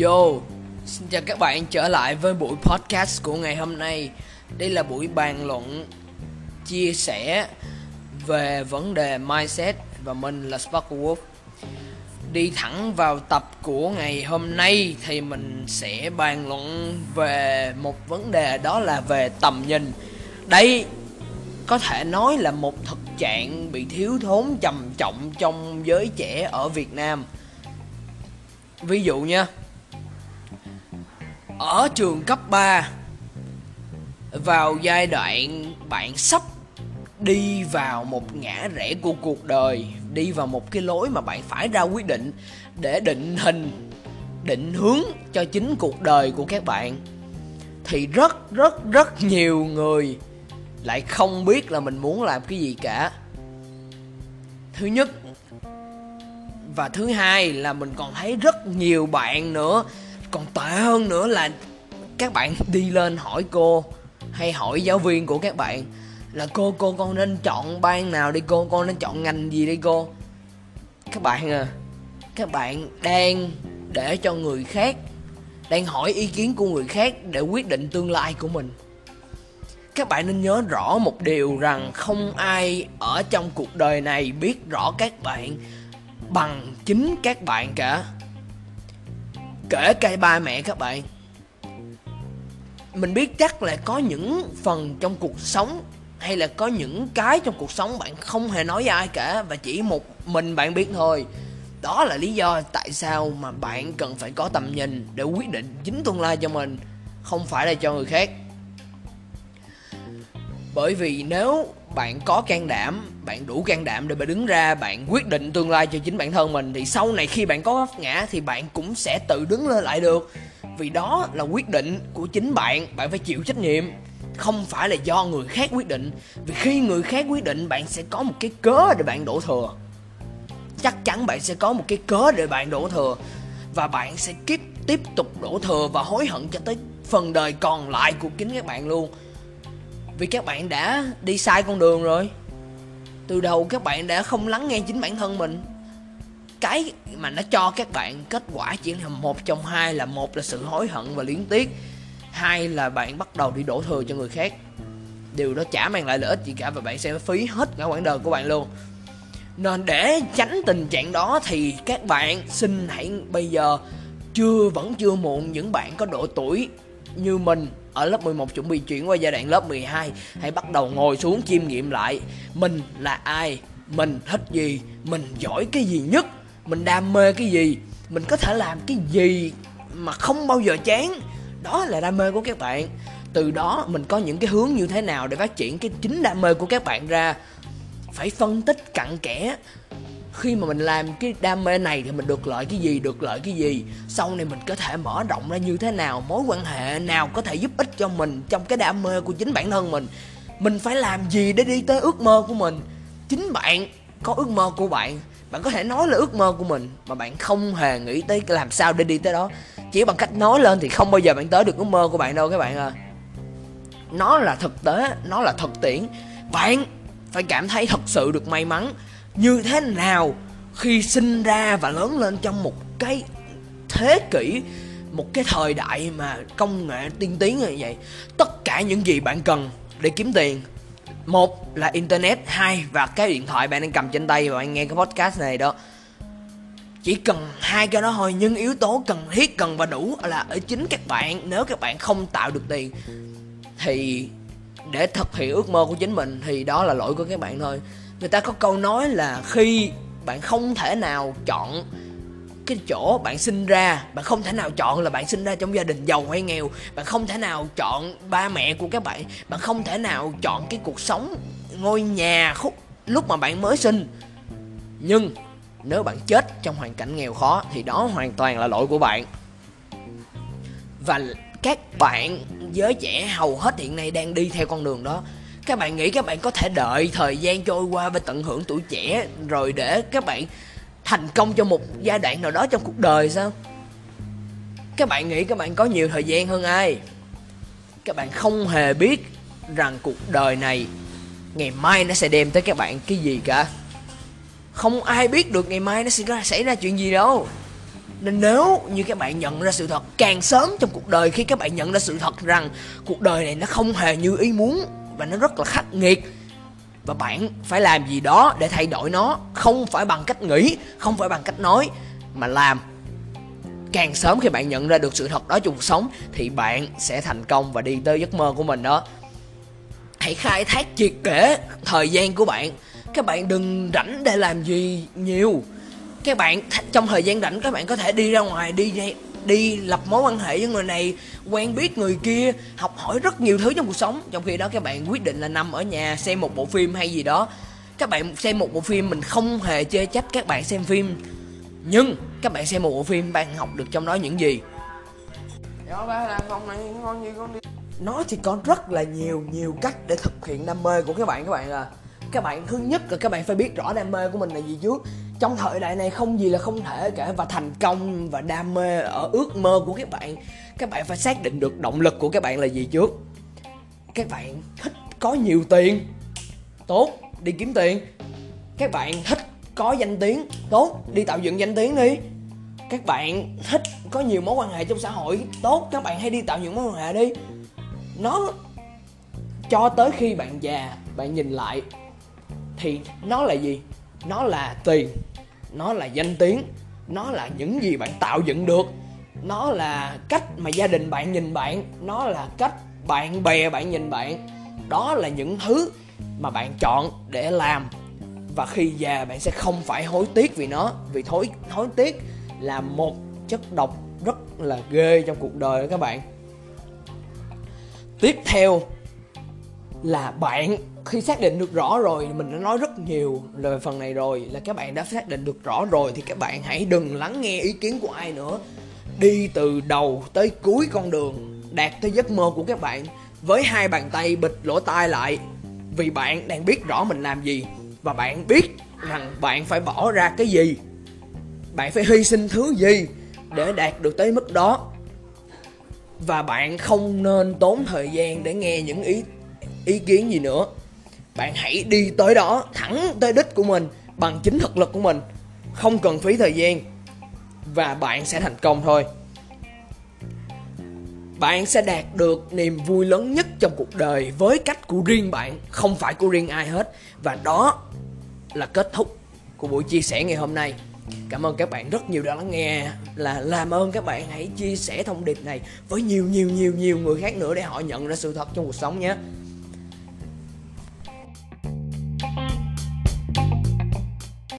Yo, xin chào các bạn trở lại với buổi podcast của ngày hôm nay. Đây là buổi bàn luận chia sẻ về vấn đề mindset và mình là Sparkle Wolf. Đi thẳng vào tập của ngày hôm nay thì mình sẽ bàn luận về một vấn đề đó là về tầm nhìn. Đây có thể nói là một thực trạng bị thiếu thốn trầm trọng trong giới trẻ ở Việt Nam. Ví dụ nha, ở trường cấp 3 vào giai đoạn bạn sắp đi vào một ngã rẽ của cuộc đời đi vào một cái lối mà bạn phải ra quyết định để định hình định hướng cho chính cuộc đời của các bạn thì rất rất rất nhiều người lại không biết là mình muốn làm cái gì cả. Thứ nhất và thứ hai là mình còn thấy rất nhiều bạn nữa, còn tệ hơn nữa là các bạn đi lên hỏi cô hay hỏi giáo viên của các bạn là cô cô con nên chọn ban nào đi cô? Con nên chọn ngành gì đi cô? Các bạn à các bạn đang để cho người khác, đang hỏi ý kiến của người khác để quyết định tương lai của mình các bạn nên nhớ rõ một điều rằng không ai ở trong cuộc đời này biết rõ các bạn bằng chính các bạn cả. Kể cả ba mẹ các bạn. Mình biết chắc là có những phần trong cuộc sống hay là có những cái trong cuộc sống bạn không hề nói với ai cả và chỉ một mình bạn biết thôi. Đó là lý do tại sao mà bạn cần phải có tầm nhìn để quyết định chính tương lai cho mình, không phải là cho người khác bởi vì nếu bạn có can đảm, bạn đủ can đảm để bạn đứng ra, bạn quyết định tương lai cho chính bản thân mình, thì sau này khi bạn có vấp ngã thì bạn cũng sẽ tự đứng lên lại được. Vì đó là quyết định của chính bạn bạn phải chịu trách nhiệm. Không phải là do người khác quyết định. Vì khi người khác quyết định, bạn sẽ có một cái cớ để bạn đổ thừa. Chắc chắn bạn sẽ có một cái cớ để bạn đổ thừa. Và bạn sẽ tiếp tiếp tục đổ thừa và hối hận cho tới phần đời còn lại của chính các bạn luôn vì các bạn đã đi sai con đường rồi. Từ đầu các bạn đã không lắng nghe chính bản thân mình. Cái mà nó cho các bạn kết quả chỉ là một trong hai là một là sự hối hận và liếng tiếc, hai là bạn bắt đầu đi đổ thừa cho người khác. Điều đó chả mang lại lợi ích gì cả và bạn sẽ phí hết cả quãng đời của bạn luôn. Nên để tránh tình trạng đó thì các bạn xin hãy bây giờ chưa, vẫn chưa muộn những bạn có độ tuổi như mình ở lớp 11 chuẩn bị chuyển qua giai đoạn lớp 12 hãy bắt đầu ngồi xuống chiêm nghiệm lại. Mình là ai? Mình thích gì? Mình giỏi cái gì nhất? Mình đam mê cái gì? Mình có thể làm cái gì mà không bao giờ chán? Đó là đam mê của các bạn. Từ đó, mình có những cái hướng như thế nào để phát triển cái chính đam mê của các bạn ra? Phải phân tích cặn kẽ khi mà mình làm cái đam mê này thì mình được lợi cái gì, được lợi cái gì? Sau này mình có thể mở rộng ra như thế nào? Mối quan hệ nào có thể giúp ích cho mình trong cái đam mê của chính bản thân mình? Mình phải làm gì để đi tới ước mơ của mình? Chính bạn có ước mơ của bạn. Bạn có thể nói là ước mơ của mình mà bạn không hề nghĩ tới làm sao để đi tới đó. Chỉ bằng cách nói lên thì không bao giờ bạn tới được ước mơ của bạn đâu các bạn à. Nó là thực tế, nó là thực tiễn. Bạn phải cảm thấy thật sự được may mắn như thế nào khi sinh ra và lớn lên trong một cái thế kỷ, một cái thời đại mà công nghệ tiên tiến như vậy? Tất cả những gì bạn cần để kiếm tiền. Một là internet, hai và cái điện thoại bạn đang cầm trên tay và bạn nghe cái podcast này đó. Chỉ cần hai cái đó thôi, nhưng yếu tố cần, thiết cần và đủ là ở chính các bạn. Nếu các bạn không tạo được tiền thì để thực hiện ước mơ của chính mình thì đó là lỗi của các bạn thôi người ta có câu nói là khi bạn không thể nào chọn cái chỗ bạn sinh ra, bạn không thể nào chọn là bạn sinh ra trong gia đình giàu hay nghèo, bạn không thể nào chọn ba mẹ của các bạn bạn không thể nào chọn cái cuộc sống ngôi nhà khúc lúc mà bạn mới sinh. Nhưng nếu bạn chết trong hoàn cảnh nghèo khó thì đó hoàn toàn là lỗi của bạn. Và các bạn giới trẻ hầu hết hiện nay đang đi theo con đường đó các bạn nghĩ các bạn có thể đợi thời gian trôi qua và tận hưởng tuổi trẻ rồi để các bạn thành công trong một giai đoạn nào đó trong cuộc đời sao? Các bạn nghĩ các bạn có nhiều thời gian hơn ai? Các bạn không hề biết rằng cuộc đời này, ngày mai nó sẽ đem tới các bạn cái gì cả. Không ai biết được ngày mai nó sẽ xảy ra chuyện gì đâu. Nên nếu như các bạn nhận ra sự thật càng sớm trong cuộc đời, khi các bạn nhận ra sự thật rằng cuộc đời này nó không hề như ý muốn và nó rất là khắc nghiệt. Và bạn phải làm gì đó để thay đổi nó, không phải bằng cách nghĩ, không phải bằng cách nói, mà làm. Càng sớm khi bạn nhận ra được sự thật đó trong cuộc sống, thì bạn sẽ thành công và đi tới giấc mơ của mình đó. Hãy khai thác triệt để thời gian của bạn. Các bạn đừng rảnh để làm gì nhiều. Các bạn trong thời gian rảnh, các bạn có thể đi ra ngoài, đi đi lập mối quan hệ với người này quen biết người kia học hỏi rất nhiều thứ trong cuộc sống. Trong khi đó các bạn quyết định là nằm ở nhà xem một bộ phim hay gì đó. Các bạn xem một bộ phim mình không hề chê trách các bạn xem phim. Nhưng các bạn xem một bộ phim bạn học được trong đó những gì? Dạ ba làm phòng này con gì con đi. Nó thì có rất là nhiều nhiều cách để thực hiện đam mê của các bạn các bạn à. Các bạn thứ nhất là các bạn phải biết rõ đam mê của mình là gì trước trong thời đại này không gì là không thể cả, và thành công và đam mê ở ước mơ của các bạn các bạn phải xác định được động lực của các bạn là gì trước. Các bạn thích có nhiều tiền, tốt, đi kiếm tiền. Các bạn thích có danh tiếng, tốt, đi tạo dựng danh tiếng đi. Các bạn thích có nhiều mối quan hệ trong xã hội, tốt, các bạn hãy đi tạo những mối quan hệ đi. Nó cho tới khi bạn già, bạn nhìn lại, thì nó là gì? Nó là tiền, nó là danh tiếng, nó là những gì bạn tạo dựng được. Nó là cách mà gia đình bạn nhìn bạn, nó là cách bạn bè bạn nhìn bạn. Đó là những thứ mà bạn chọn để làm. Và khi già, bạn sẽ không phải hối tiếc vì nó, vì thối, hối tiếc là một chất độc rất là ghê trong cuộc đời đó các bạn. Tiếp theo là bạn khi xác định được rõ rồi, mình đã nói rất nhiều về phần này rồi, là các bạn đã xác định được rõ rồi thì các bạn hãy đừng lắng nghe ý kiến của ai nữa. Đi từ đầu tới cuối con đường, đạt tới giấc mơ của các bạn, với hai bàn tay bịt lỗ tai lại, vì bạn đang biết rõ mình làm gì, và bạn biết rằng bạn phải bỏ ra cái gì. Bạn phải hy sinh thứ gì để đạt được tới mức đó. Và bạn không nên tốn thời gian để nghe những ý ý kiến gì nữa bạn hãy đi tới đó, thẳng tới đích của mình, bằng chính thực lực của mình. Không cần phí thời gian, và bạn sẽ thành công thôi. Bạn sẽ đạt được niềm vui lớn nhất trong cuộc đời với cách của riêng bạn, không phải của riêng ai hết. Và đó là kết thúc của buổi chia sẻ ngày hôm nay. Cảm ơn các bạn rất nhiều đã lắng nghe. Là làm ơn các bạn hãy chia sẻ thông điệp này với nhiều nhiều nhiều nhiều người khác nữa để họ nhận ra sự thật trong cuộc sống nhé.